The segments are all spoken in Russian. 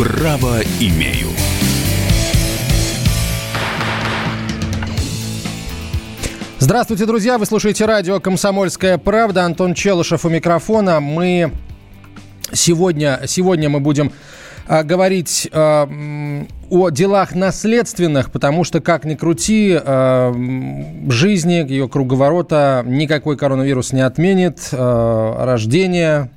Право имею. Здравствуйте, друзья! Вы слушаете радио «Комсомольская правда». Антон Челышев у микрофона. Мы сегодня, сегодня мы будем а, говорить а, о делах наследственных, потому что, как ни крути, а, жизни, ее круговорота никакой коронавирус не отменит. А, рождение,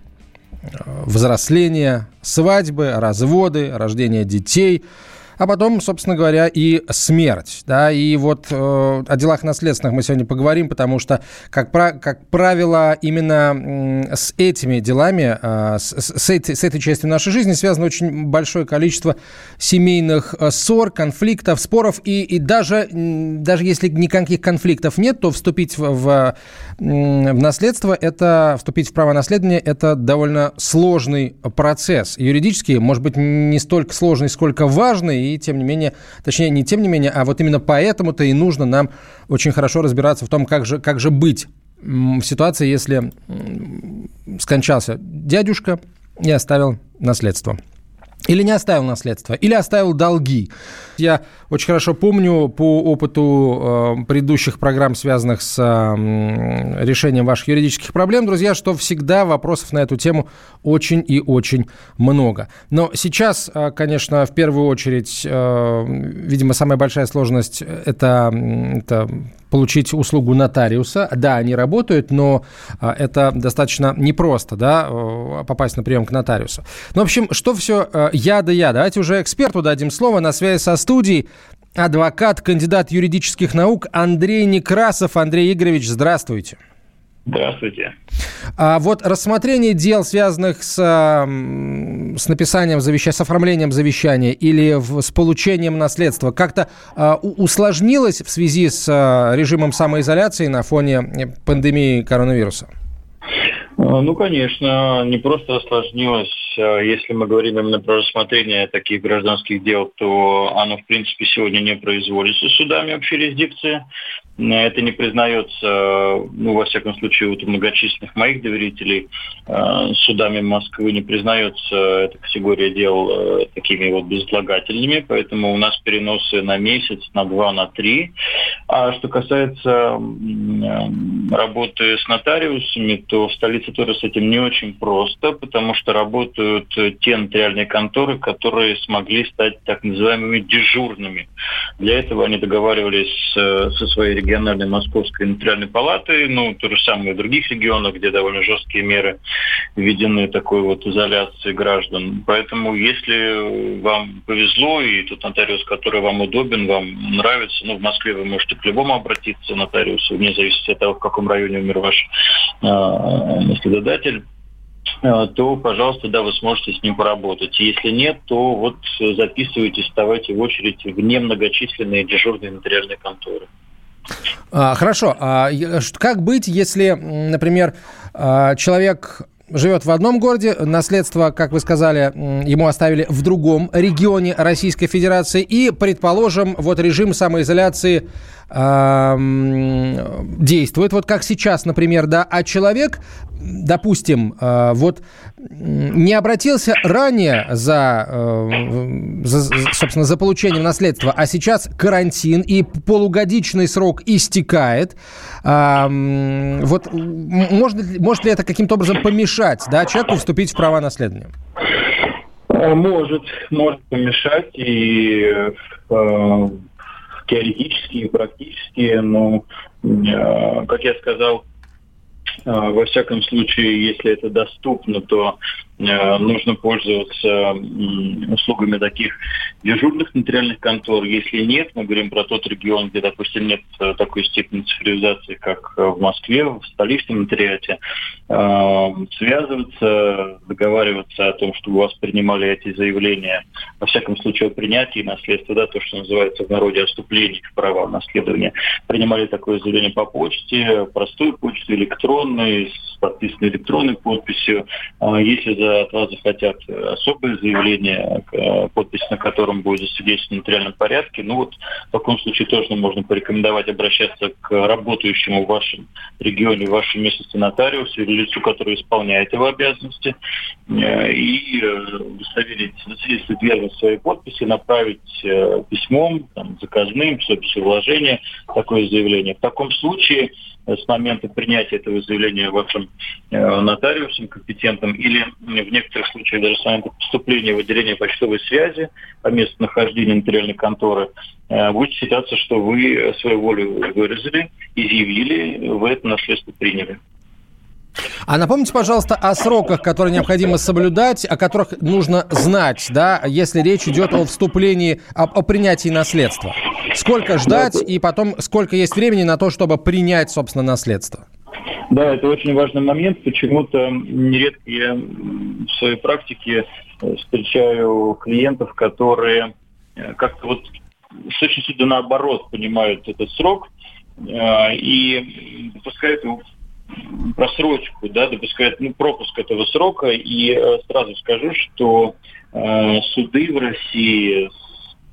взросление, свадьбы, разводы, рождение детей – а потом, собственно говоря, и смерть. Да? И вот э, о делах наследственных мы сегодня поговорим, потому что, как, как правило, именно с этими делами, э, с, с, этой, с этой частью нашей жизни связано очень большое количество семейных э, ссор, конфликтов, споров. И, и даже, даже если никаких конфликтов нет, то вступить в, в, в наследство, это, вступить в право наследования, это довольно сложный процесс. Юридически, может быть, не столько сложный, сколько важный, и тем не менее, точнее, не тем не менее, а вот именно поэтому-то и нужно нам очень хорошо разбираться в том, как же, как же быть в ситуации, если скончался дядюшка и оставил наследство. Или не оставил наследство, или оставил долги. Я очень хорошо помню по опыту э, предыдущих программ, связанных с э, решением ваших юридических проблем, друзья, что всегда вопросов на эту тему очень и очень много. Но сейчас, э, конечно, в первую очередь, э, видимо, самая большая сложность это, это получить услугу нотариуса. Да, они работают, но а, это достаточно непросто, да, попасть на прием к нотариусу. Ну, в общем, что все э, я да я. Давайте уже эксперту дадим слово. На связи со студией адвокат, кандидат юридических наук Андрей Некрасов. Андрей Игоревич, здравствуйте. Здравствуйте. А вот рассмотрение дел, связанных с, с написанием завещания, с оформлением завещания или в, с получением наследства, как-то а, усложнилось в связи с а, режимом самоизоляции на фоне э, пандемии коронавируса? А, ну, конечно, не просто осложнилось. А, если мы говорим именно про рассмотрение таких гражданских дел, то оно, в принципе, сегодня не производится судами общей юрисдикции. Это не признается, ну, во всяком случае, у многочисленных моих доверителей, а, судами Москвы не признается эта категория дел э, такими вот безотлагательными, поэтому у нас переносы на месяц, на два, на три. А что касается работы с нотариусами, то в столице тоже с этим не очень просто, потому что работают те нотариальные конторы, которые смогли стать так называемыми дежурными. Для этого они договаривались со своей региональной московской нотариальной палатой, ну, то же самое в других регионах, где довольно жесткие меры введены такой вот изоляции граждан. Поэтому, если вам повезло, и тот нотариус, который вам удобен, вам нравится, ну, в Москве вы можете к любому обратиться нотариусу, вне зависимости от того, в каком районе умер ваш э, наследодатель, э, то, пожалуйста, да, вы сможете с ним поработать. Если нет, то вот записывайтесь, вставайте в очередь в немногочисленные дежурные нотариальные конторы. А, хорошо. А как быть, если, например, а, человек живет в одном городе, наследство, как вы сказали, ему оставили в другом регионе Российской Федерации, и, предположим, вот режим самоизоляции действует, вот как сейчас, например, да, а человек, допустим, э, вот не обратился ранее за, э, за, собственно, за получением наследства, а сейчас карантин и полугодичный срок истекает, вот может, может ли это каким-то образом помешать, да, человеку вступить в права наследования? Э, может, может помешать и теоретически и практически, но, э, как я сказал, э, во всяком случае, если это доступно, то нужно пользоваться услугами таких дежурных нотариальных контор. Если нет, мы говорим про тот регион, где, допустим, нет э, такой степени цифровизации, как в Москве, в столичном нотариате, э, связываться, договариваться о том, чтобы у вас принимали эти заявления, во всяком случае, о принятии наследства, да, то, что называется в народе оступление в права наследования, принимали такое заявление по почте, простую почту, электронной, с подписанной электронной подписью. Если от вас захотят особое заявление, подпись на котором будет засвидетельствована в нотариальном порядке, ну вот в таком случае тоже можно порекомендовать обращаться к работающему в вашем регионе, в вашем месте нотариусу или лицу, который исполняет его обязанности, и удостоверить, засвидетельствовать верность своей подписи, направить письмом, там, заказным, с вложения такое заявление. В таком случае с момента принятия этого заявления вашим э, нотариусом компетентным или в некоторых случаях даже с момента поступления в отделение почтовой связи по месту нахождения нотариальной конторы, э, будет считаться, что вы свою волю выразили, изъявили, вы это наследство приняли. А напомните, пожалуйста, о сроках, которые необходимо соблюдать, о которых нужно знать, да, если речь идет о вступлении, о, о принятии наследства. Сколько ждать и потом сколько есть времени на то, чтобы принять, собственно, наследство? Да, это очень важный момент. Почему-то нередко я в своей практике э, встречаю клиентов, которые э, как-то вот с точностью да наоборот понимают этот срок э, и допускают его просрочку, да, допускает ну, пропуск этого срока. И э, сразу скажу, что э, суды в России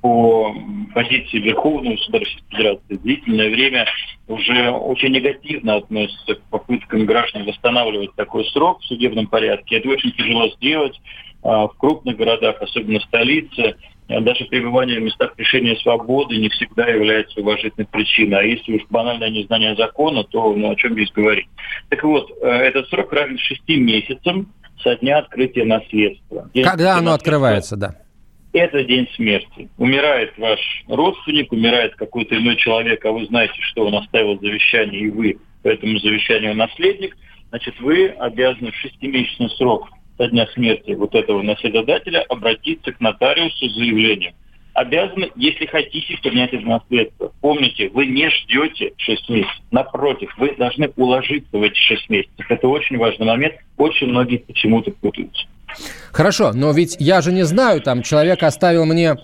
по позиции Верховного суда Российской Федерации длительное время уже очень негативно относятся к попыткам граждан восстанавливать такой срок в судебном порядке. Это очень тяжело сделать а, в крупных городах, особенно в столице. А даже пребывание в местах лишения свободы не всегда является уважительной причиной. А если уж банальное незнание закона, то ну, о чем здесь говорить. Так вот, э, этот срок равен шести месяцам со дня открытия наследства. День Когда оно открывается, да? Это день смерти. Умирает ваш родственник, умирает какой-то иной человек, а вы знаете, что он оставил завещание, и вы по этому завещанию наследник, значит, вы обязаны в шестимесячный срок со дня смерти вот этого наследодателя обратиться к нотариусу с заявлением. Обязаны, если хотите принять это наследство. Помните, вы не ждете 6 месяцев. Напротив, вы должны уложиться в эти 6 месяцев. Это очень важный момент. Очень многие почему-то путаются. Хорошо, но ведь я же не знаю, там человек оставил мне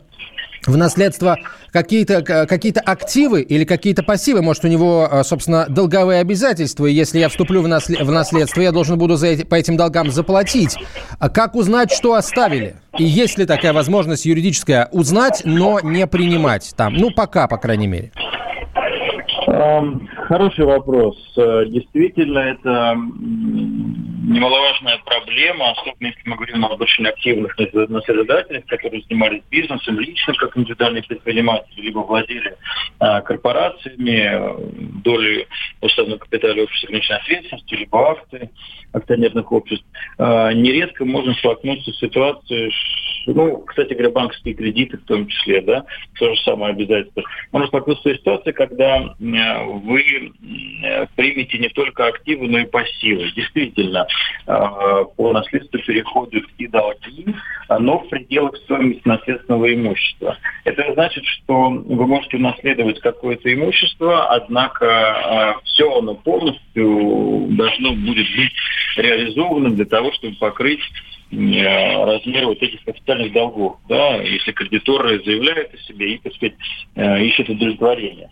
в наследство какие-то какие активы или какие-то пассивы. Может, у него, э, собственно, долговые обязательства. И если я вступлю в, наслед... в наследство, я должен буду за эти... по этим долгам заплатить. А как узнать, что оставили? И есть ли такая возможность юридическая узнать, но не принимать там? Ну, пока, по крайней мере. Эм, хороший вопрос. Э, действительно, это немаловажная проблема, особенно если мы говорим об очень активных наследодателях, которые занимались бизнесом лично, как индивидуальные предприниматели, либо владели а, корпорациями, э, доли уставного капитала общества ограниченной ответственности, либо акты акционерных обществ. Нередко можно столкнуться с ситуацией, ну, кстати говоря, банковские кредиты в том числе, да, то же самое обязательство. Можно столкнуться с ситуацией, когда вы примете не только активы, но и пассивы. Действительно, Э, по наследству переходят и долги, но в пределах стоимости наследственного имущества. Это значит, что вы можете унаследовать какое-то имущество, однако э, все оно полностью должно будет быть реализовано для того, чтобы покрыть размер вот этих официальных долгов, да, если кредиторы заявляют о себе и, так сказать, ищут удовлетворение.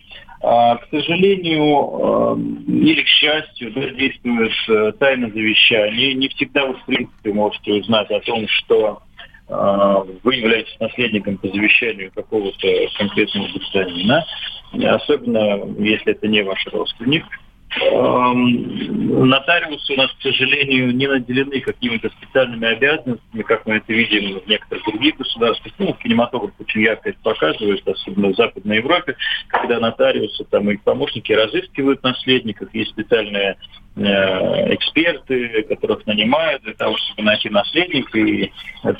А, к сожалению, эм, или к счастью, да, действует э, тайна завещания. Не всегда вы, в принципе, можете узнать о том, что э, вы являетесь наследником по завещанию какого-то конкретного гражданина, особенно если это не ваш родственник. Эм, нотариусы у нас, к сожалению, не наделены какими-то специальными обязанностями, как мы это видим в некоторых других государствах. Ну, кинематограф очень ярко это показывает, особенно в Западной Европе, когда нотариусы там и помощники разыскивают наследников, есть специальные э, эксперты, которых нанимают для того, чтобы найти наследника и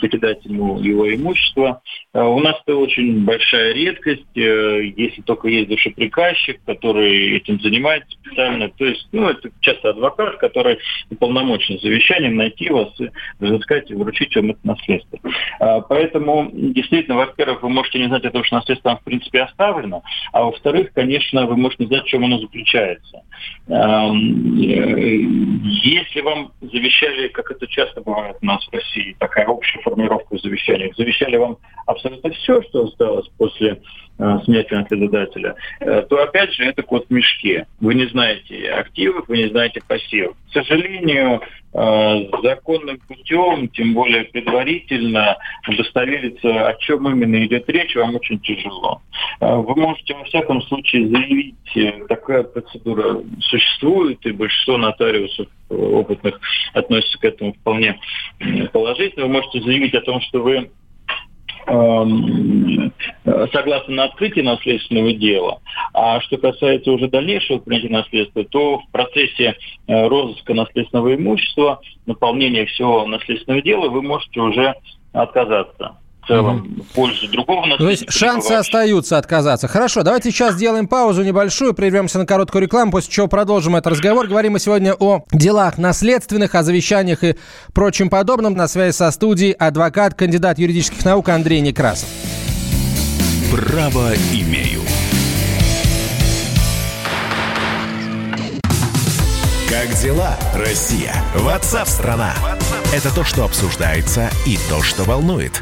передать ему его имущество. Э, у нас это очень большая редкость, э, если только есть душеприказчик, который этим занимается специально. То есть, ну, это часто адвокат, который уполномочен завещанием найти вас разыскать и вручить вам это наследство. Поэтому, действительно, во-первых, вы можете не знать о том, что наследство там, в принципе, оставлено, а во-вторых, конечно, вы можете не знать, в чем оно заключается. Если вам завещали, как это часто бывает у нас в России, такая общая формировка в завещаниях, завещали вам абсолютно все, что осталось после э, смерти наследодателя, э, то опять же это кот в мешке. Вы не знаете активов, вы не знаете пассивов. К сожалению, законным путем, тем более предварительно, удостовериться, о чем именно идет речь, вам очень тяжело. Э, вы можете во всяком случае заявить, э, такая процедура существует, и большинство нотариусов опытных относятся к этому вполне положительно. Вы можете заявить о том, что вы согласно на открытие наследственного дела. А что касается уже дальнейшего принятия наследства, то в процессе э, розыска наследственного имущества, наполнения всего наследственного дела, вы можете уже отказаться в целом угу. в пользу другого То есть шансы остаются отказаться. Хорошо, давайте сейчас сделаем паузу небольшую, прервемся на короткую рекламу, после чего продолжим этот разговор. Говорим мы сегодня о делах наследственных, о завещаниях и прочем подобном. На связи со студией адвокат, кандидат юридических наук Андрей Некрасов. Право имею. Как дела, Россия? Ватсап-страна! Это то, что обсуждается и то, что волнует.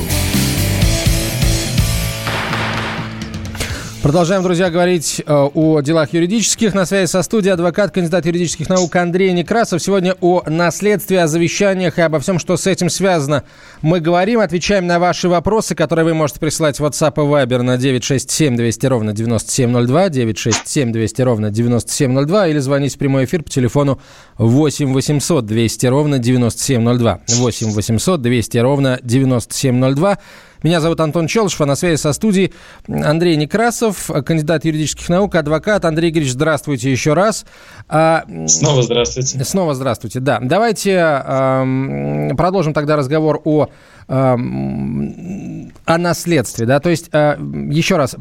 Продолжаем, друзья, говорить э, о делах юридических. На связи со студией адвокат, кандидат юридических наук Андрей Некрасов. Сегодня о наследстве, о завещаниях и обо всем, что с этим связано. Мы говорим, отвечаем на ваши вопросы, которые вы можете присылать в WhatsApp и Viber на 967 200 ровно 9702, 967 200 ровно 9702 или звонить в прямой эфир по телефону 8 800 200 ровно 9702. 8 800 200 ровно 9702. Меня зовут Антон Челышев, а на связи со студией Андрей Некрасов, кандидат юридических наук, адвокат. Андрей Игоревич, здравствуйте еще раз. А, снова здравствуйте. Снова здравствуйте, да. Давайте э, продолжим тогда разговор о о наследстве, да, то есть, э, еще раз,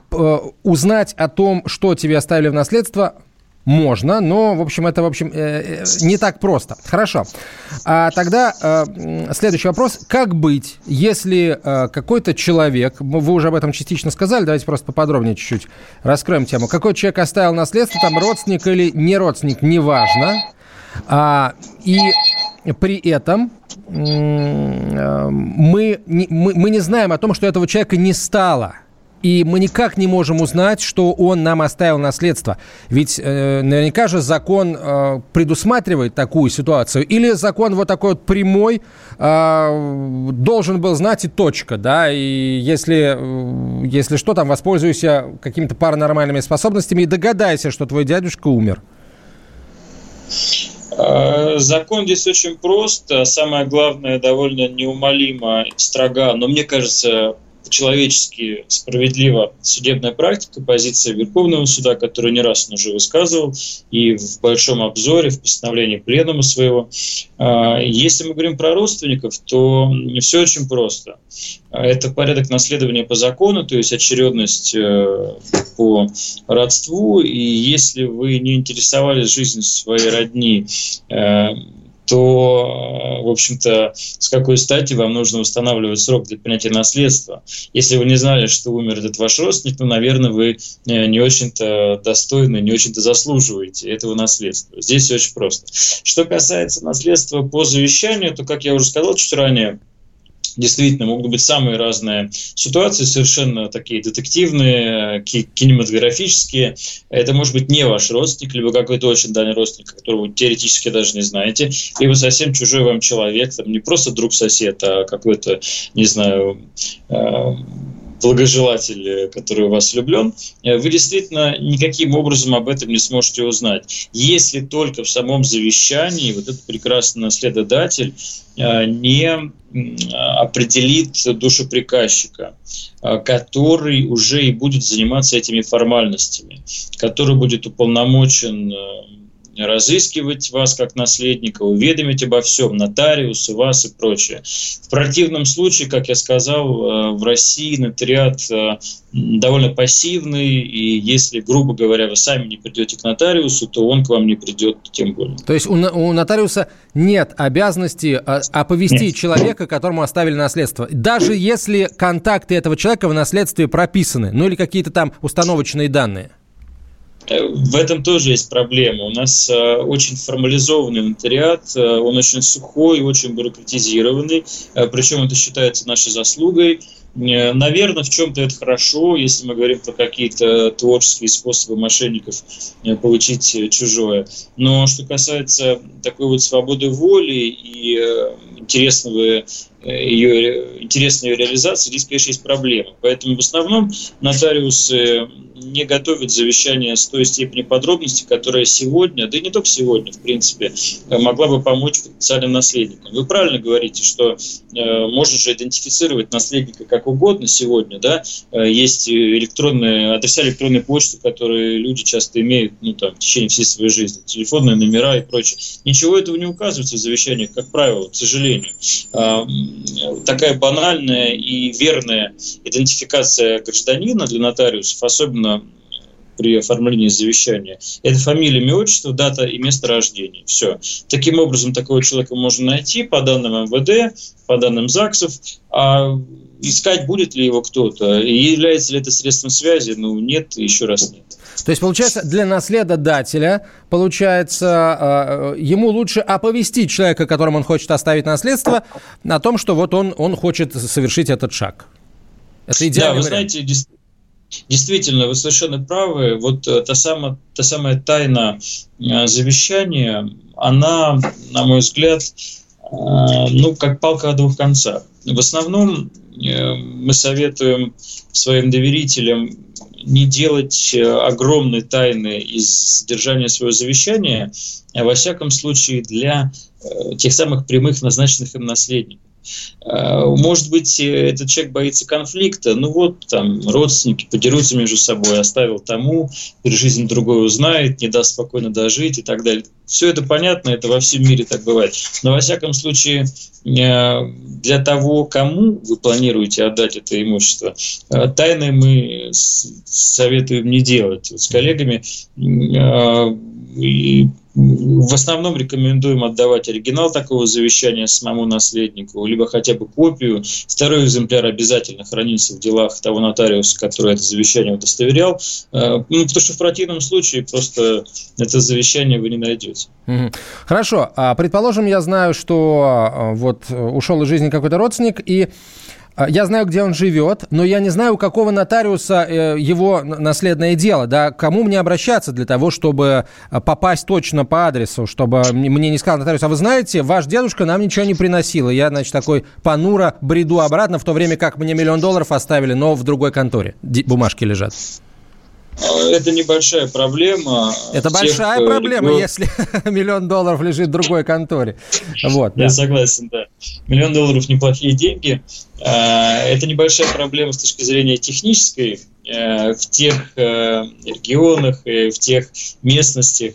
узнать о том, что тебе оставили в наследство, можно, но, в общем, это, в общем, э, э, не так просто. Хорошо. А тогда э, следующий вопрос. Как быть, если какой-то человек, вы уже об этом частично сказали, давайте просто поподробнее чуть-чуть раскроем тему. Какой человек оставил наследство, там родственник или не родственник, неважно. А, и при этом мы, мы, мы не знаем о том, что этого человека не стало – и мы никак не можем узнать, что он нам оставил наследство. Ведь э, наверняка же закон э, предусматривает такую ситуацию. Или закон вот такой вот прямой э, должен был знать и точка, да, и если, э, если что, там воспользуйся какими-то паранормальными способностями и догадайся, что твой дядюшка умер. Э, закон здесь очень прост, а самое главное, довольно неумолимо, строга, но мне кажется, по-человечески справедлива судебная практика, позиция Верховного суда, которую не раз он уже высказывал, и в большом обзоре, в постановлении пленума своего. А, если мы говорим про родственников, то все очень просто. Это порядок наследования по закону, то есть очередность э, по родству, и если вы не интересовались жизнью своей родни, э, то, в общем-то, с какой стати вам нужно устанавливать срок для принятия наследства? Если вы не знали, что умер этот ваш родственник, то, наверное, вы э, не очень-то достойны, не очень-то заслуживаете этого наследства. Здесь все очень просто. Что касается наследства по завещанию, то, как я уже сказал чуть ранее, действительно могут быть самые разные ситуации, совершенно такие детективные, кинематографические. Это может быть не ваш родственник, либо какой-то очень дальний родственник, которого вы теоретически даже не знаете, либо совсем чужой вам человек, там не просто друг-сосед, а какой-то, не знаю, э, благожелатель, который у вас влюблен, э, вы действительно никаким образом об этом не сможете узнать. Если только в самом завещании вот этот прекрасный наследодатель э, не определит душеприказчика, э, который уже и будет заниматься этими формальностями, который будет уполномочен разыскивать вас как наследника, уведомить обо всем, нотариусы, вас и прочее. В противном случае, как я сказал, э, в России нотариат э, довольно пассивный, и если, грубо говоря, вы сами не придете к нотариусу, то он к вам не придет тем более. То есть у, у нотариуса нет обязанности а, оповестить нет. человека, которому оставили наследство, даже если контакты этого человека в наследстве прописаны, ну или какие-то там установочные данные? В этом тоже есть проблема. У нас э, очень формализованный нотариат, э, он очень сухой, очень бюрократизированный, э, причем это считается нашей заслугой. Наверное, в чем-то это хорошо, если мы говорим про какие-то творческие способы мошенников получить чужое. Но что касается такой вот свободы воли и интересного ее, интересной ее реализации, здесь, конечно, есть проблема. Поэтому в основном нотариусы не готовят завещание с той степени подробности, которая сегодня, да и не только сегодня, в принципе, могла бы помочь потенциальным наследникам. Вы правильно говорите, что э, можно же идентифицировать наследника как угодно сегодня, да, э, есть электронные, адреса электронной почты, которые люди часто имеют, ну, там, в течение всей своей жизни, телефонные номера и прочее. Ничего этого не указывается в завещаниях, как правило, к сожалению. Э, такая банальная и верная идентификация гражданина для нотариусов, особенно при оформлении завещания. Это фамилия, имя, отчество, дата и место рождения. Все. Таким образом, такого человека можно найти по данным МВД, по данным ЗАГСов, а искать будет ли его кто-то, и является ли это средством связи, ну, нет, еще раз нет. То есть, получается, для наследодателя, получается, э, ему лучше оповестить человека, которому он хочет оставить наследство, о том, что вот он, он хочет совершить этот шаг. Это идеально. Да, вы вариант. знаете, действительно, вы совершенно правы. Вот э, та самая, та самая тайна э, завещания, она, на мой взгляд, ну, как палка о двух концах. В основном мы советуем своим доверителям не делать э, огромной тайны из содержания своего завещания, а во всяком случае для э, тех самых прямых назначенных им наследников. Э, может быть, этот человек боится конфликта, ну вот там родственники подерутся между собой, оставил тому, при жизни другой узнает, не даст спокойно дожить и так далее. Все это понятно, это во всем мире так бывает. Но во всяком случае, э, для того, кому вы планируете отдать это имущество, э, тайны мы советуем не делать. С коллегами и в основном рекомендуем отдавать оригинал такого завещания самому наследнику, либо хотя бы копию. Второй экземпляр обязательно хранится в делах того нотариуса, который это завещание удостоверял. Э, ну, потому что в противном случае просто это завещание вы не найдете. Хорошо. А предположим, я знаю, что э, вот э, ушел из жизни какой-то родственник, и а, я знаю, где он живет, но я не знаю, у какого нотариуса э, его наследное дело, да, кому мне обращаться для того, чтобы а, попасть точно по адресу, чтобы мне не сказал нотариус, а вы знаете, ваш дедушка нам ничего не приносил, и я, значит, такой понуро бреду обратно, в то время как мне миллион долларов оставили, но в другой конторе бумажки лежат. Это небольшая проблема. Это тех, большая проблема, регион... если миллион долларов лежит в другой конторе. Вот, Я да. согласен, да. Миллион долларов неплохие деньги. А, это небольшая проблема с точки зрения технической. Э, в тех э, регионах, в тех местностях,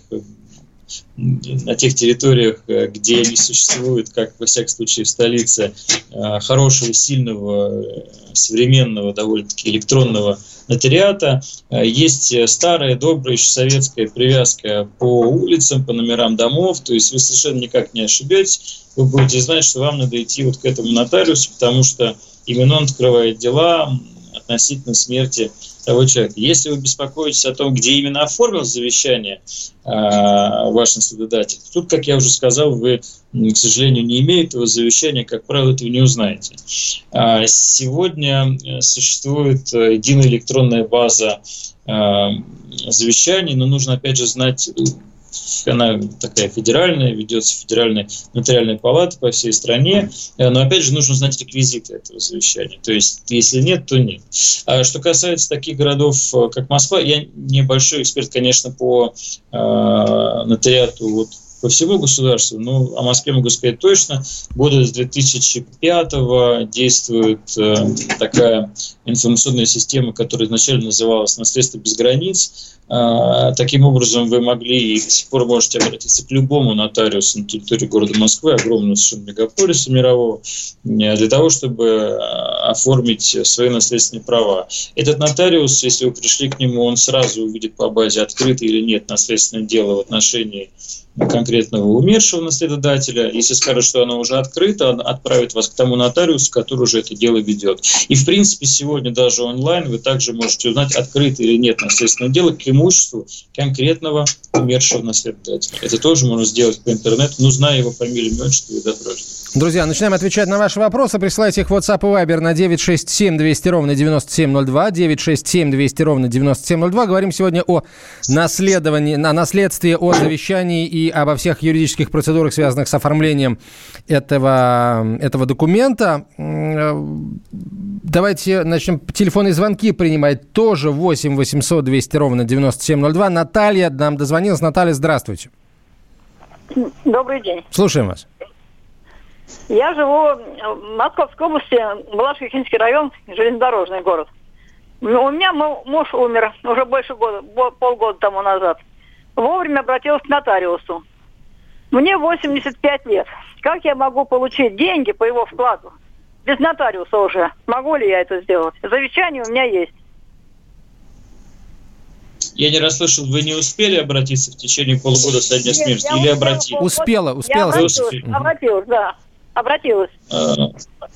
на тех территориях, э, где не существует, как во всяком случае в столице, э, хорошего, сильного, э, современного, довольно-таки электронного нотариата. Есть старая, добрая еще советская привязка по улицам, по номерам домов, то есть вы совершенно никак не ошибетесь, вы будете знать, что вам надо идти вот к этому нотариусу, потому что именно он открывает дела относительно смерти того человека. Если вы беспокоитесь о том, где именно оформил завещание э, ваш наследодатель, тут, как я уже сказал, вы, к сожалению, не имеете этого завещания, как правило, этого не узнаете. А сегодня э, существует э, единая электронная база э, завещаний, но нужно, опять же, знать она такая федеральная, ведется федеральная нотариальная палата по всей стране, э, но опять же нужно знать реквизиты этого завещания. То есть, если нет, то нет. А что касается таких городов, э, как Москва, я небольшой эксперт, конечно, по э, нотариату вот, по всему государству, но о Москве могу сказать точно. Года с 2005 действует э, такая информационная система, которая изначально называлась «Наследство без границ». Э, таким образом, вы могли и до сих пор можете обратиться к любому нотариусу на территории города Москвы, огромного совершенно мегаполиса мирового, э, для того, чтобы э, оформить свои наследственные права. Этот нотариус, если вы пришли к нему, он сразу увидит по базе, открыто или нет наследственное дело в отношении конкретного умершего наследодателя. Если скажет, что оно уже открыто, он отправит вас к тому нотариусу, который уже это дело ведет. И, в принципе, сегодня даже онлайн вы также можете узнать, открыто или нет наследственное дело к имуществу конкретного умершего наследодателя. Это тоже можно сделать по интернету, но зная его фамилию, имя, отчество и дату рождения. Друзья, начинаем отвечать на ваши вопросы. Присылайте их в WhatsApp и Viber на 967 200 ровно 9702. 967 200 ровно 9702. Говорим сегодня о наследовании, о наследстве, о завещании и обо всех юридических процедурах, связанных с оформлением этого, этого документа. Давайте начнем телефонные звонки принимать. Тоже 8 800 200 ровно 9702. Наталья нам дозвонилась. Наталья, здравствуйте. Добрый день. Слушаем вас. Я живу в Московской области, Балашихинский район, железнодорожный город. У меня муж умер уже больше года, полгода тому назад. Вовремя обратилась к нотариусу. Мне 85 лет. Как я могу получить деньги по его вкладу? Без нотариуса уже. Могу ли я это сделать? Завещание у меня есть. Я не расслышал, вы не успели обратиться в течение полугода со дня смерти Нет, или обратились? Успела, успела. Я обратилась, обратилась, да обратилась. А,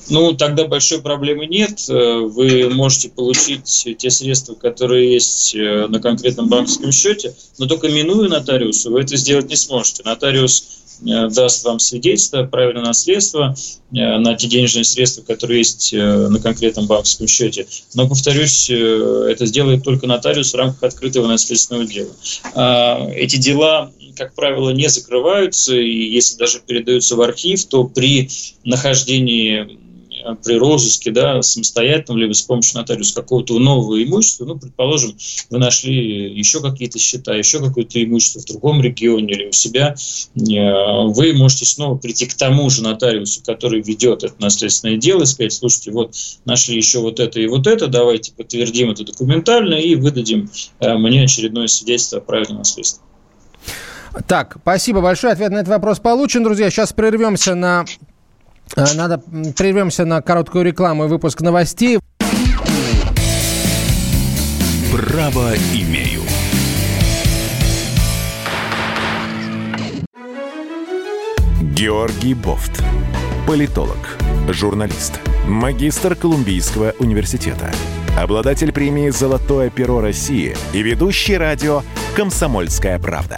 ну, тогда большой проблемы нет. Э, вы можете получить те средства, которые есть э, на конкретном банковском счете, но только минуя нотариуса вы это сделать не сможете. Нотариус э, даст вам свидетельство, правильное наследство на те денежные средства, которые есть на конкретном банковском счете. Но, повторюсь, это сделает только нотариус в рамках открытого наследственного дела. А, эти дела как правило, не закрываются, и если даже передаются в архив, то при нахождении э, при розыске, да, самостоятельно, либо с помощью нотариуса какого-то нового имущества, ну, предположим, вы нашли еще какие-то счета, еще какое-то имущество в другом регионе или у себя, э, вы можете снова прийти к тому же нотариусу, который ведет это наследственное дело, и сказать, слушайте, вот нашли еще вот это и вот это, давайте подтвердим это документально и выдадим э, мне очередное свидетельство о праве наследства. Так, спасибо большое. Ответ на этот вопрос получен, друзья. Сейчас прервемся на... Э, надо прервемся на короткую рекламу и выпуск новостей. Право имею. Георгий Бофт. Политолог, журналист, магистр Колумбийского университета, обладатель премии «Золотое перо России» и ведущий радио «Комсомольская правда»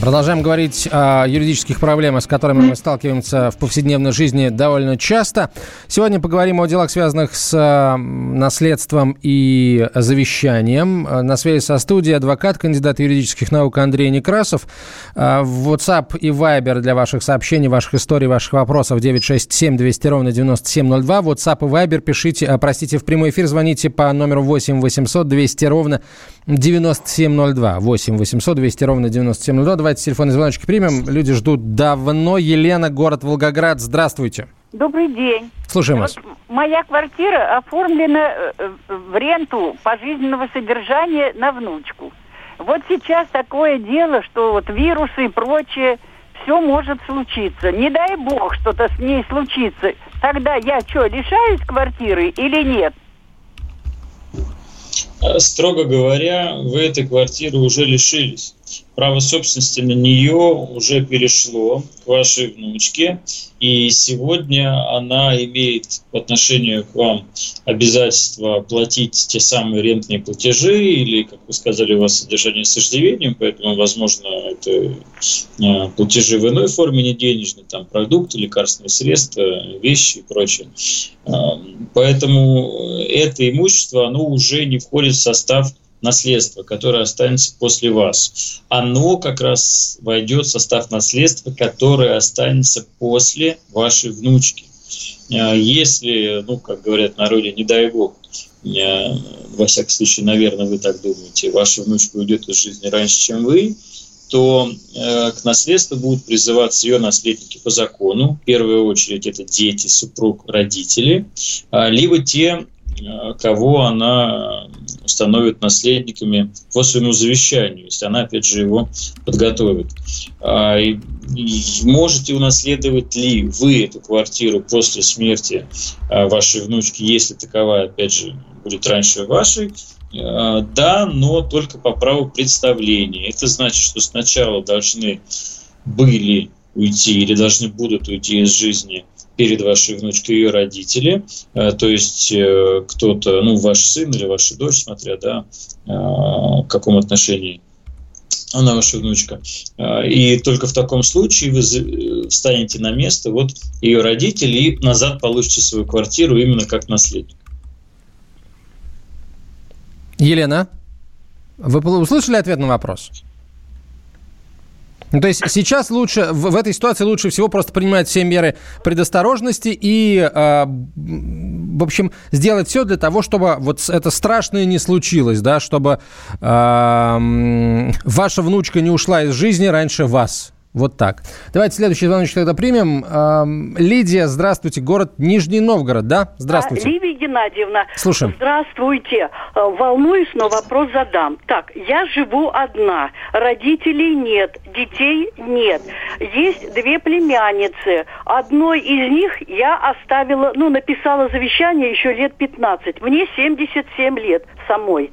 Продолжаем говорить о юридических проблемах, с которыми мы сталкиваемся в повседневной жизни довольно часто. Сегодня поговорим о делах, связанных с наследством и завещанием. На связи со студией адвокат, кандидат юридических наук Андрей Некрасов. В WhatsApp и Viber для ваших сообщений, ваших историй, ваших вопросов 967 200 ровно 9702. WhatsApp и Viber пишите, простите, в прямой эфир звоните по номеру 8 800 200 ровно 9702. 8 800 200 ровно 9702. Давайте телефонный звоночек примем. Люди ждут давно. Елена, город Волгоград. Здравствуйте. Добрый день. Слушаем вот вас. Моя квартира оформлена э, в ренту пожизненного содержания на внучку. Вот сейчас такое дело, что вот вирусы и прочее, все может случиться. Не дай бог что-то с ней случится. Тогда я что, лишаюсь квартиры или нет? Строго говоря, вы этой квартиры уже лишились. Право собственности на нее уже перешло к вашей внучке, и сегодня она имеет по отношению к вам обязательство платить те самые рентные платежи, или, как вы сказали, у вас содержание с иждивением, поэтому, возможно, это э, платежи в иной форме, не денежные, там, продукты, лекарственные средства, вещи и прочее. Поэтому это имущество, оно уже не входит в состав наследство, которое останется после вас, оно как раз войдет в состав наследства, которое останется после вашей внучки. А если, ну, как говорят в народе, не дай бог, а, во всяком случае, наверное, вы так думаете, ваша внучка уйдет из жизни раньше, чем вы, то э, к наследству будут призываться ее наследники по закону. В первую очередь это дети, супруг, родители, э, либо те, э, кого она установит наследниками по своему завещанию, если она, опять же, его подготовит. А, и, и можете унаследовать ли вы эту квартиру после смерти а, вашей внучки, если таковая, опять же, будет раньше вашей, а, да, но только по праву представления. Это значит, что сначала должны были уйти или должны будут уйти из жизни перед вашей внучкой ее родители, э, то есть э, кто-то, ну, ваш сын или ваша дочь, смотря, да, э, в каком отношении она ваша внучка. И только в таком случае вы встанете на место вот ее родителей и назад получите свою квартиру именно как наследник. Елена, вы услышали ответ на вопрос? Ну, то есть сейчас лучше, в, в этой ситуации лучше всего просто принимать все меры предосторожности и, э, в общем, сделать все для того, чтобы вот это страшное не случилось, да, чтобы э, ваша внучка не ушла из жизни раньше вас. Вот так. Давайте следующий звоночек тогда примем. Эм, Лидия, здравствуйте. Город Нижний Новгород, да? Здравствуйте. А, Лидия Геннадьевна. Слушаем. Здравствуйте. Волнуюсь, но вопрос задам. Так, я живу одна. Родителей нет, детей нет. Есть две племянницы. Одной из них я оставила, ну, написала завещание еще лет 15. Мне 77 лет самой.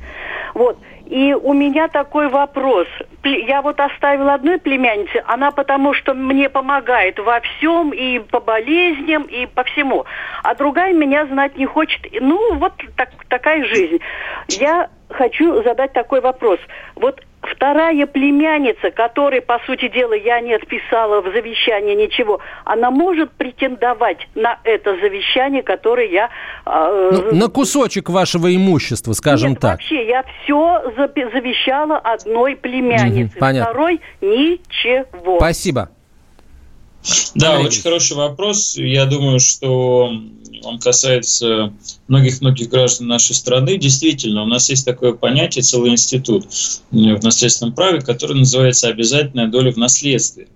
Вот. И у меня такой вопрос. Я вот оставила одной племяннице, она потому что мне помогает во всем, и по болезням, и по всему. А другая меня знать не хочет. Ну, вот так, такая жизнь. Я хочу задать такой вопрос. Вот вторая племянница, которой, по сути дела, я не отписала в завещании ничего, она может претендовать на это завещание, которое я... Э, ну, на кусочек вашего имущества, скажем Нет, так. вообще, я все завещала одной племяннице, угу, понятно. второй ничего. Спасибо. Да, очень хороший вопрос. Я думаю, что он касается многих-многих граждан нашей страны. Действительно, у нас есть такое понятие, целый институт в наследственном праве, который называется обязательная доля в наследстве.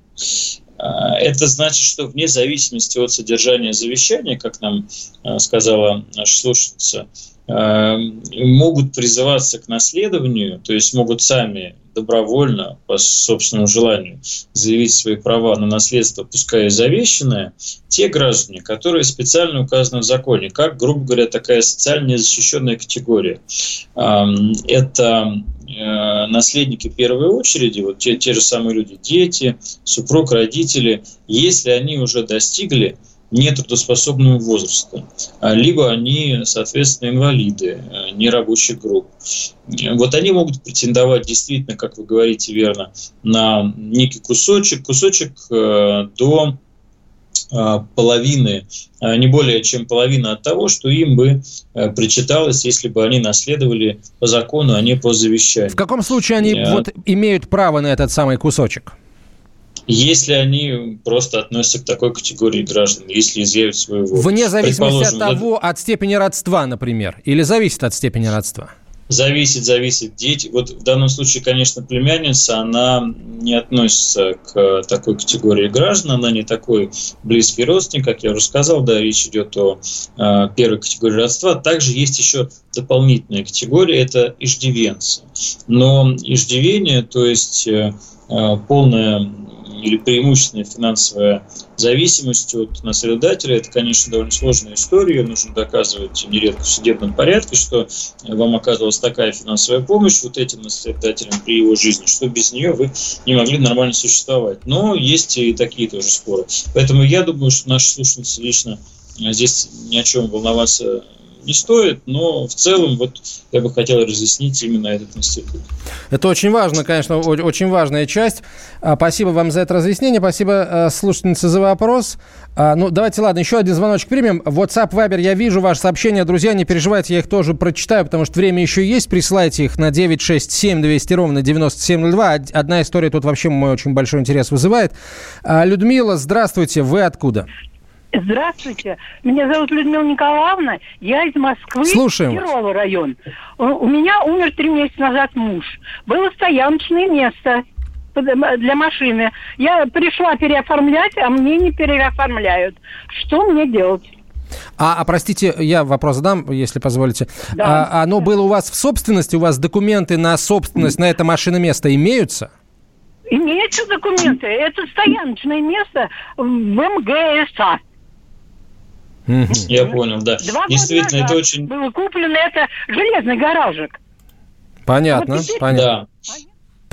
А, это значит, что вне зависимости от содержания завещания, как нам а, сказала наша слушательница, а, могут призываться к наследованию, то есть могут сами добровольно, по собственному желанию, заявить свои права на наследство, пускай и завещанное, те граждане, которые специально указаны в законе, как, грубо говоря, такая социально незащищенная категория. Это э, наследники первой очереди, вот те, те же самые люди, дети, супруг, родители, если они уже достигли нетрудоспособного возраста, а либо они, соответственно, инвалиды, э, нерабочих групп. Вот они могут претендовать действительно, как вы говорите верно, на некий кусочек, кусочек э, до э, половины, не более чем половина от того, что им бы причиталось, если бы они наследовали по закону, а не по завещанию. В каком случае они Я... вот имеют право на этот самый кусочек? Если они просто относятся к такой категории граждан, если изъявят своего. Вне зависимости от того, от степени родства, например, или зависит от степени родства? Зависит, зависит. Дети, вот в данном случае, конечно, племянница, она не относится к такой категории граждан, она не такой близкий родственник, как я уже сказал, да, речь идет о э, первой категории родства. Также есть еще дополнительная категория, это иждивенцы. Но иждивение, то есть э, полное или преимущественная финансовая зависимость от наследодателя. Это, конечно, довольно сложная история. Нужно доказывать нередко в судебном порядке, что вам оказывалась такая финансовая помощь вот этим наследодателям при его жизни, что без нее вы не могли нормально существовать. Но есть и такие тоже споры. Поэтому я думаю, что наши слушательницы лично здесь ни о чем волноваться не стоит, но в целом вот я бы хотел разъяснить именно этот институт. Это очень важно, конечно, очень важная часть. А, спасибо вам за это разъяснение, спасибо э, слушательнице за вопрос. А, ну, давайте, ладно, еще один звоночек примем. WhatsApp, Viber, я вижу ваши сообщения, друзья, не переживайте, я их тоже прочитаю, потому что время еще есть. Присылайте их на 967 200 ровно 9702. Одна история тут вообще мой очень большой интерес вызывает. А, Людмила, здравствуйте, вы откуда? Здравствуйте, меня зовут Людмила Николаевна, я из Москвы, Слушаем Кировый район. У меня умер три месяца назад муж. Было стояночное место для машины. Я пришла переоформлять, а мне не переоформляют. Что мне делать? А, а простите, я вопрос задам, если позволите. Да. А, оно было у вас в собственности? У вас документы на собственность на это машиноместо имеются? Имеются документы. Это стояночное место в МГСА. Я понял, да. Два Действительно, это очень... Было куплено это железный гаражик. Понятно, вот понятно. Да.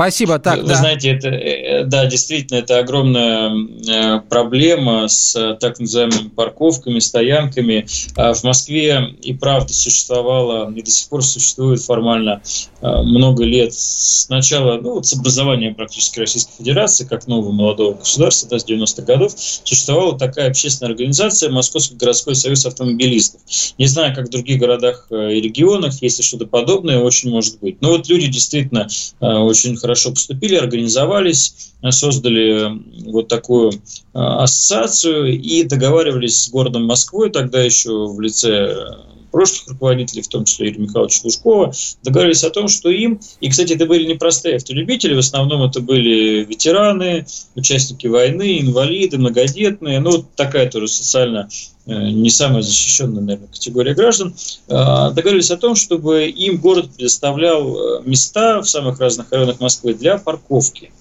Спасибо. Так, Вы да. знаете, это, э, да, действительно, это огромная э, проблема с так называемыми парковками, стоянками. А в Москве и правда существовало, и до сих пор существует формально э, много лет с начала, ну, вот с образования практически Российской Федерации, как нового молодого государства, да, с 90-х годов, существовала такая общественная организация Московский городской союз автомобилистов. Не знаю, как в других городах и регионах, если что-то подобное, очень может быть. Но вот люди действительно очень хорошо поступили, организовались, создали вот такую а, ассоциацию и договаривались с городом Москвой, тогда еще в лице прошлых руководителей, в том числе Юрия Михайловича Лужкова, договорились о том, что им, и, кстати, это были не простые автолюбители, в основном это были ветераны, участники войны, инвалиды, многодетные, ну, такая тоже социально э, не самая защищенная, наверное, категория граждан, э, договорились о том, чтобы им город предоставлял э, места в самых разных районах Москвы для парковки.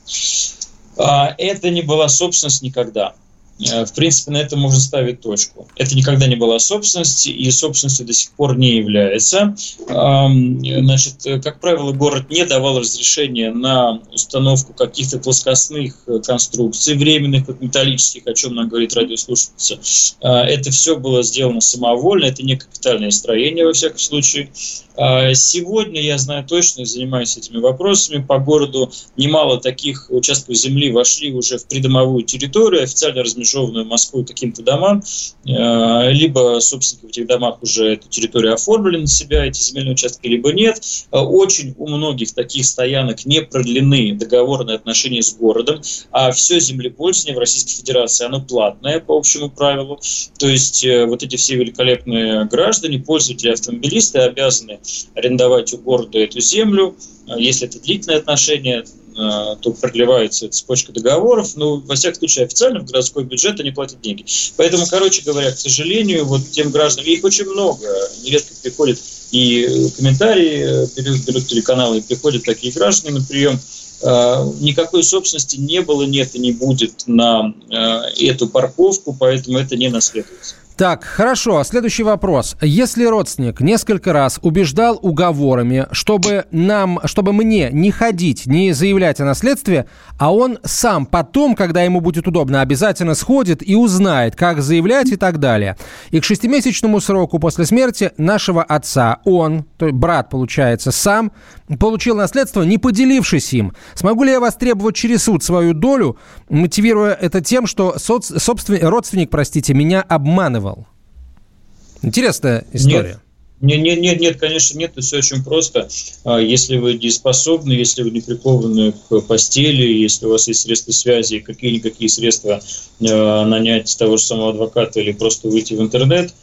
А это не была собственность никогда. Э, в принципе, на этом можно ставить точку. Это никогда не была собственность, и собственностью до сих пор не является. Значит, э, как правило, город не давал разрешения на установку каких-то плоскостных э, конструкций, временных, как металлических, о чем нам говорит радиослушательница. Это все было сделано самовольно, это не капитальное строение, во всяком случае. А, сегодня, я знаю точно, занимаюсь этими вопросами, по городу немало таких участков земли вошли уже в придомовую территорию, официально размежованную Москвой каким-то домам, а, либо собственники в этих домах уже эту территорию оформили на себя, эти земельные участки, либо нет. А, очень у многих таких стоянок не продлены договорные отношения с городом, а все землепользование в Российской Федерации, оно платное по общему правилу. То есть э, вот эти все великолепные граждане, пользователи, автомобилисты обязаны арендовать у города эту землю. А если это длительное отношение, а, то продлевается цепочка договоров, но, во всяком случае, официально в городской бюджет они платят деньги. Поэтому, короче говоря, к сожалению, вот тем гражданам, их очень много, нередко приходят и комментарии, берут, берут телеканалы, и приходят такие граждане на прием, а, никакой собственности не было, нет и не будет на эту парковку, поэтому это не наследуется. Так, хорошо. Следующий вопрос. Если родственник несколько раз убеждал уговорами, чтобы нам, чтобы мне не ходить, не заявлять о наследстве, а он сам потом, когда ему будет удобно, обязательно сходит и узнает, как заявлять и так далее. И к шестимесячному сроку после смерти нашего отца он, то есть брат, получается, сам получил наследство, не поделившись им. Смогу ли я востребовать через суд свою долю, мотивируя это тем, что соц, собственник, родственник, простите, меня обманывал? Интересная история. Нет. Нет, нет, нет, конечно, нет, все очень просто. А, если вы дееспособны, если вы не прикованы к постели, если у вас есть средства связи, какие-никакие средства э, нанять того же самого адвоката или просто выйти в интернет,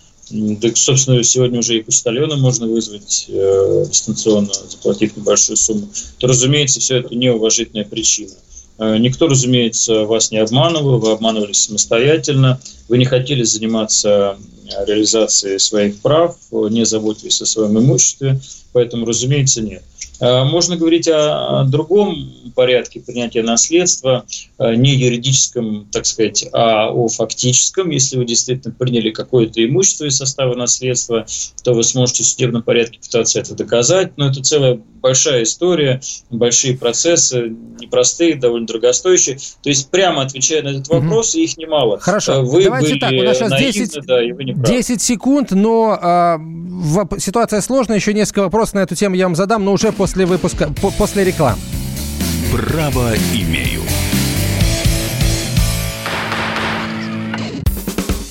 так, собственно, сегодня уже и почтальона можно вызвать э, дистанционно, заплатив небольшую сумму, то, разумеется, все это неуважительная причина. Э, никто, разумеется, вас не обманывал, вы обманывались самостоятельно, вы не хотели заниматься реализацией своих прав, не заботились о своем имуществе, поэтому, разумеется, нет. Э, можно говорить о другом порядке принятия наследства, э, не юридическом, так сказать, а о фактическом. Если вы действительно приняли какое-то имущество из состава наследства, то вы сможете в судебном порядке пытаться это доказать. Но это целая большая история, большие процессы, непростые, довольно дорогостоящие. То есть, прямо отвечая на этот вопрос, их немало. Хорошо, вы давайте были так, у нас сейчас наивны, 10, да, и вы не 10 секунд, но в, ситуация сложная, еще несколько вопросов на эту тему я вам задам, но уже после выпуска, по, после рекламы. Право имею.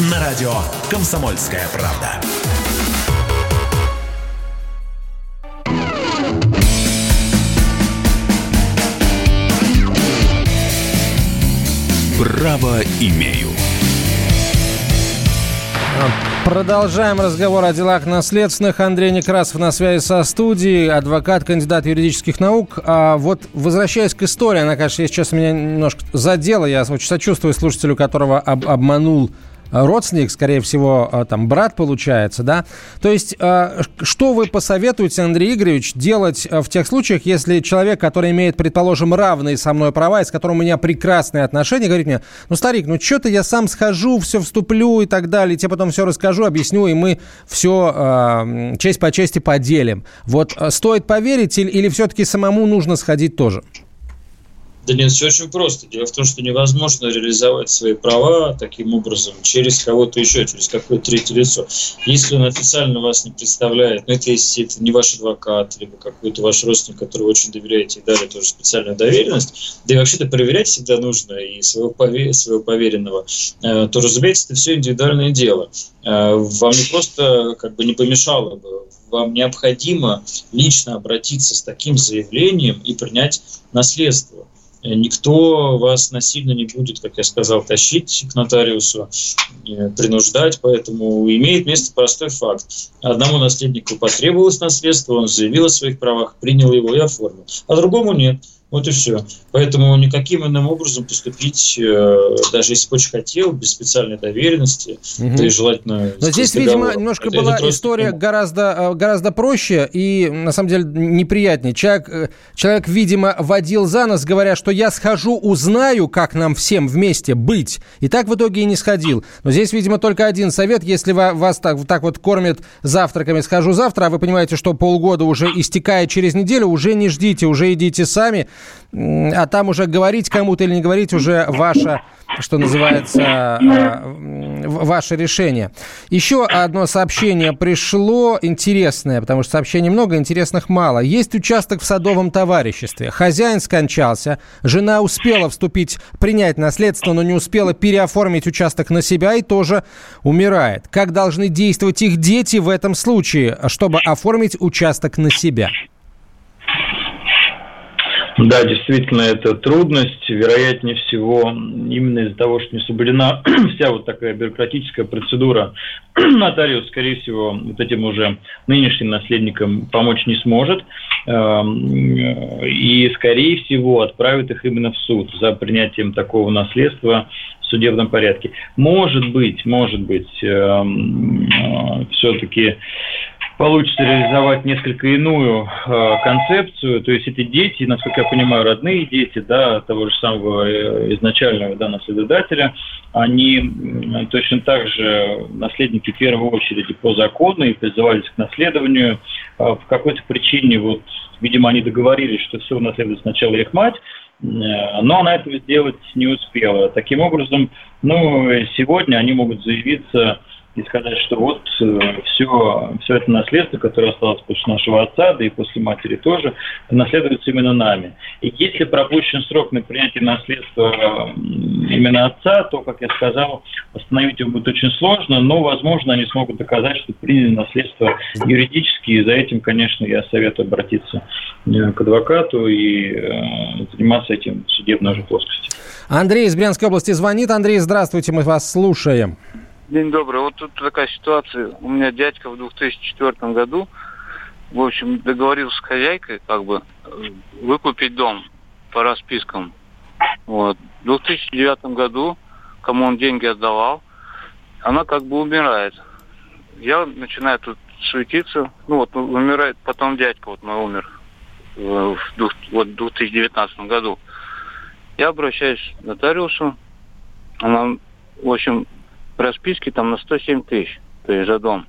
на радио «Комсомольская правда». Право имею. Продолжаем разговор о делах наследственных. Андрей Некрасов на связи со студией, адвокат, кандидат юридических наук. А вот возвращаясь к истории, она, конечно, сейчас меня немножко задела. Я очень сочувствую слушателю, которого об обманул родственник, скорее всего, а, там, брат получается, да? То есть, а, что вы посоветуете, Андрей Игоревич, делать а, в тех случаях, если человек, который имеет, предположим, равные со мной права, и с которым у меня прекрасные отношения, говорит мне, ну, старик, ну, что-то я сам схожу, все вступлю и так далее, тебе потом все расскажу, объясню, и мы все честь по чести поделим. Вот стоит поверить или все-таки самому нужно сходить тоже? Да нет, все очень просто. Дело в том, что невозможно реализовать свои права таким образом через кого-то еще, через какое-то третье лицо. Если он официально вас не представляет, ну это если это не ваш адвокат, либо какой-то ваш родственник, который вы очень доверяете и далее тоже специальную доверенность, да и вообще-то проверять всегда нужно и своего, пове- своего поверенного, э, то, разумеется, это все индивидуальное дело. Э, вам не просто как бы не помешало бы, вам необходимо лично обратиться с таким заявлением и принять наследство. Э, никто вас насильно не будет, как я сказал, тащить к нотариусу, э, принуждать, поэтому имеет место простой факт. Одному наследнику потребовалось наследство, он заявил о своих правах, принял его и оформил, а другому нет – вот и все. Поэтому никаким иным образом поступить, э, даже если бы очень хотел, без специальной доверенности, угу. да и желательно... Но здесь, видимо, немножко была история гораздо, э, гораздо проще и, на самом деле, неприятнее. Человек, э, человек, видимо, водил за нос, говоря, что я схожу, узнаю, как нам всем вместе быть. И так в итоге и не сходил. Но здесь, видимо, только один совет. Если вас так, так вот кормят завтраками, схожу завтра, а вы понимаете, что полгода уже истекает через неделю, уже не ждите, уже идите сами а там уже говорить кому-то или не говорить уже ваше, что называется, э, ваше решение. Еще одно сообщение пришло интересное, потому что сообщений много, интересных мало. Есть участок в садовом товариществе. Хозяин скончался, жена успела вступить, принять наследство, но не успела переоформить участок на себя и тоже умирает. Как должны действовать их дети в этом случае, чтобы оформить участок на себя? Да, действительно, это трудность. Вероятнее всего, именно из-за того, что не соблюдена вся вот такая бюрократическая процедура, нотариус, скорее всего, вот этим уже нынешним наследникам помочь не сможет. Эм, и, скорее всего, отправит их именно в суд за принятием такого наследства в судебном порядке. Может быть, может быть, эм, э, все-таки получится реализовать несколько иную э, концепцию. То есть эти дети, насколько я понимаю, родные дети, да, того же самого э, изначального да, наследодателя, они точно так же наследники в первую очередь по закону и призывались к наследованию. Э, в какой-то причине, вот, видимо, они договорились, что все унаследует сначала их мать, э, но она этого сделать не успела. Таким образом, ну, сегодня они могут заявиться и сказать, что вот все, все это наследство, которое осталось после нашего отца, да и после матери тоже, наследуется именно нами. И если пропущен срок на принятие наследства именно отца, то, как я сказал, восстановить его будет очень сложно, но, возможно, они смогут доказать, что приняли наследство юридически, и за этим, конечно, я советую обратиться э, к адвокату и э, заниматься этим в судебной уже плоскости. Андрей из Брянской области звонит. Андрей, здравствуйте, мы вас слушаем. День добрый. Вот тут такая ситуация. У меня дядька в 2004 году, в общем, договорился с хозяйкой, как бы, выкупить дом по распискам. Вот. В 2009 году, кому он деньги отдавал, она как бы умирает. Я начинаю тут суетиться. Ну вот умирает, потом дядька вот мой умер в, вот, в 2019 году. Я обращаюсь к нотариусу. Она, в общем, расписки там на 107 тысяч, то есть за дом.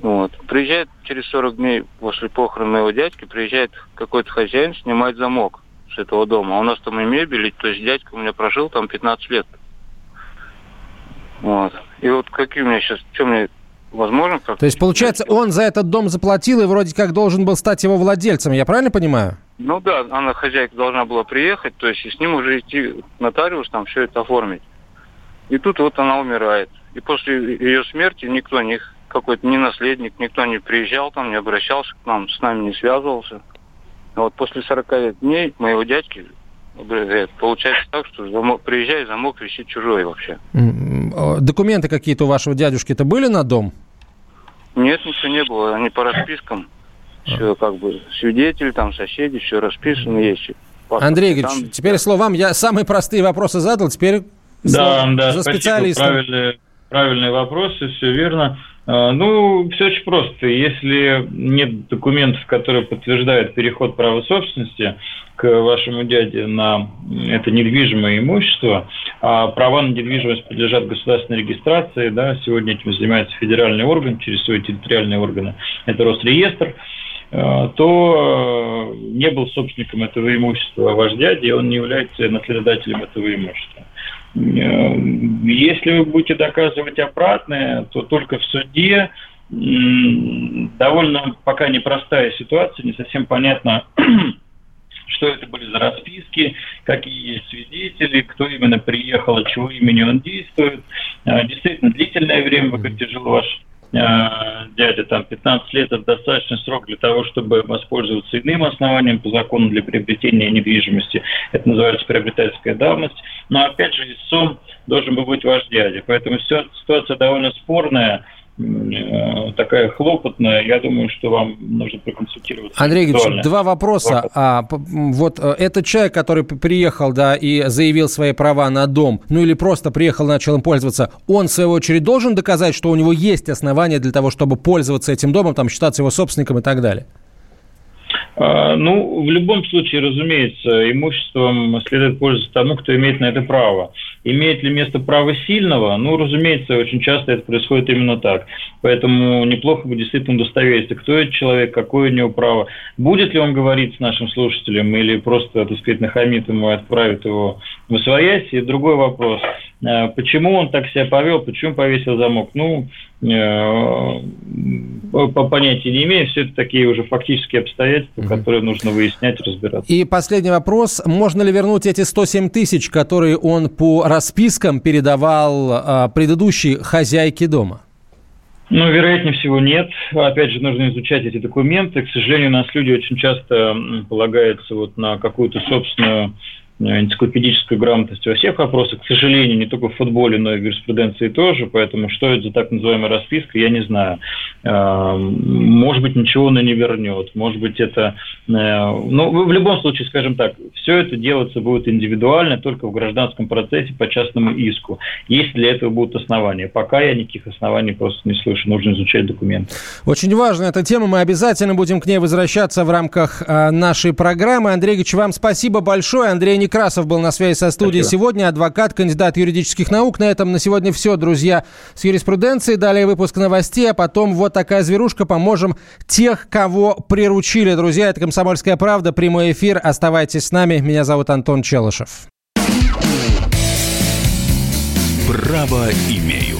Вот. Приезжает через 40 дней после похорон моего дядьки, приезжает какой-то хозяин, снимает замок с этого дома. А у нас там и мебель, то есть дядька у меня прожил там 15 лет. Вот. И вот какие у меня сейчас, что мне возможно как То есть, получается, он за этот дом заплатил и вроде как должен был стать его владельцем, я правильно понимаю? Ну да, она, хозяйка, должна была приехать, то есть и с ним уже идти нотариус, там все это оформить. И тут вот она умирает. И после ее смерти никто, ни какой-то ни наследник, никто не приезжал там, не обращался к нам, с нами не связывался. А вот после 40 дней моего дядьки говорят, получается так, что замок, приезжай, замок висит чужой вообще. Документы какие-то у вашего дядюшки-то были на дом? Нет, ничего не было. Они по распискам. Все как бы свидетели, там соседи, все расписано есть. Паспорт, Андрей Игоревич, там... теперь слово вам. Я самые простые вопросы задал, теперь да, да, за специалистом. Правильные, правильные вопросы, все верно. А, ну, все очень просто. Если нет документов, которые подтверждают переход права собственности к вашему дяде на это недвижимое имущество, а права на недвижимость подлежат государственной регистрации, да, сегодня этим занимается федеральный орган через свои территориальные органы, это Росреестр, а, то не был собственником этого имущества ваш дядя, и он не является наследодателем этого имущества. Э, если вы будете доказывать обратное, то только в суде довольно пока непростая ситуация, не совсем понятно, что это были за расписки, какие есть свидетели, кто именно приехал, от чего имени он действует. Э, действительно, длительное время, вы говорите, жил ваш дядя, там 15 лет это достаточный срок для того, чтобы воспользоваться иным основанием по закону для приобретения недвижимости. Это называется приобретательская давность. Но опять же, истцом должен был быть ваш дядя. Поэтому ситуация довольно спорная. Э, такая хлопотная, я думаю, что вам нужно проконсультироваться. Андрей Игоревич, два вопроса. А, вот э, этот человек, который приехал, да, и заявил свои права на дом, ну или просто приехал, начал им пользоваться, он, в свою очередь, должен доказать, что у него есть основания для того, чтобы пользоваться этим домом, там, считаться его собственником и так далее? А, ну, в любом случае, разумеется, имуществом следует пользоваться тому, кто имеет на это право. Имеет ли место право сильного? Ну, разумеется, очень часто это происходит именно так. Поэтому неплохо бы действительно удостовериться, кто этот человек, какое у него право. Будет ли он говорить с нашим слушателем или просто, так сказать, нахамит ему и отправит его в своясь. И другой вопрос. А, почему он так себя повел, почему повесил замок? Ну, э, по понятия не имею, все это такие уже фактические обстоятельства, угу. которые нужно выяснять, разбираться. И последний вопрос. Можно ли вернуть эти 107 тысяч, которые он по распискам передавал а, предыдущей хозяйке дома? Ну, вероятнее всего, нет. Опять же, нужно изучать эти документы. К сожалению, у нас люди очень часто полагаются вот на какую-то собственную Э, энциклопедической грамотности во всех вопросах, к сожалению, не только в футболе, но и в юриспруденции тоже, поэтому что это за так называемая расписка, я не знаю. Э, может быть, ничего она не вернет, может быть, это... Э, ну, в любом случае, скажем так, все это делаться будет индивидуально, только в гражданском процессе по частному иску, если для этого будут основания. Пока я никаких оснований просто не слышу, нужно изучать документы. Очень важная эта тема, мы обязательно будем к ней возвращаться в рамках нашей программы. Андрей Ильич, вам спасибо большое. Андрей Некрасов был на связи со студией Спасибо. сегодня, адвокат, кандидат юридических наук. На этом на сегодня все, друзья, с юриспруденцией. Далее выпуск новостей, а потом вот такая зверушка. Поможем тех, кого приручили. Друзья, это «Комсомольская правда», прямой эфир. Оставайтесь с нами. Меня зовут Антон Челышев. Право имею.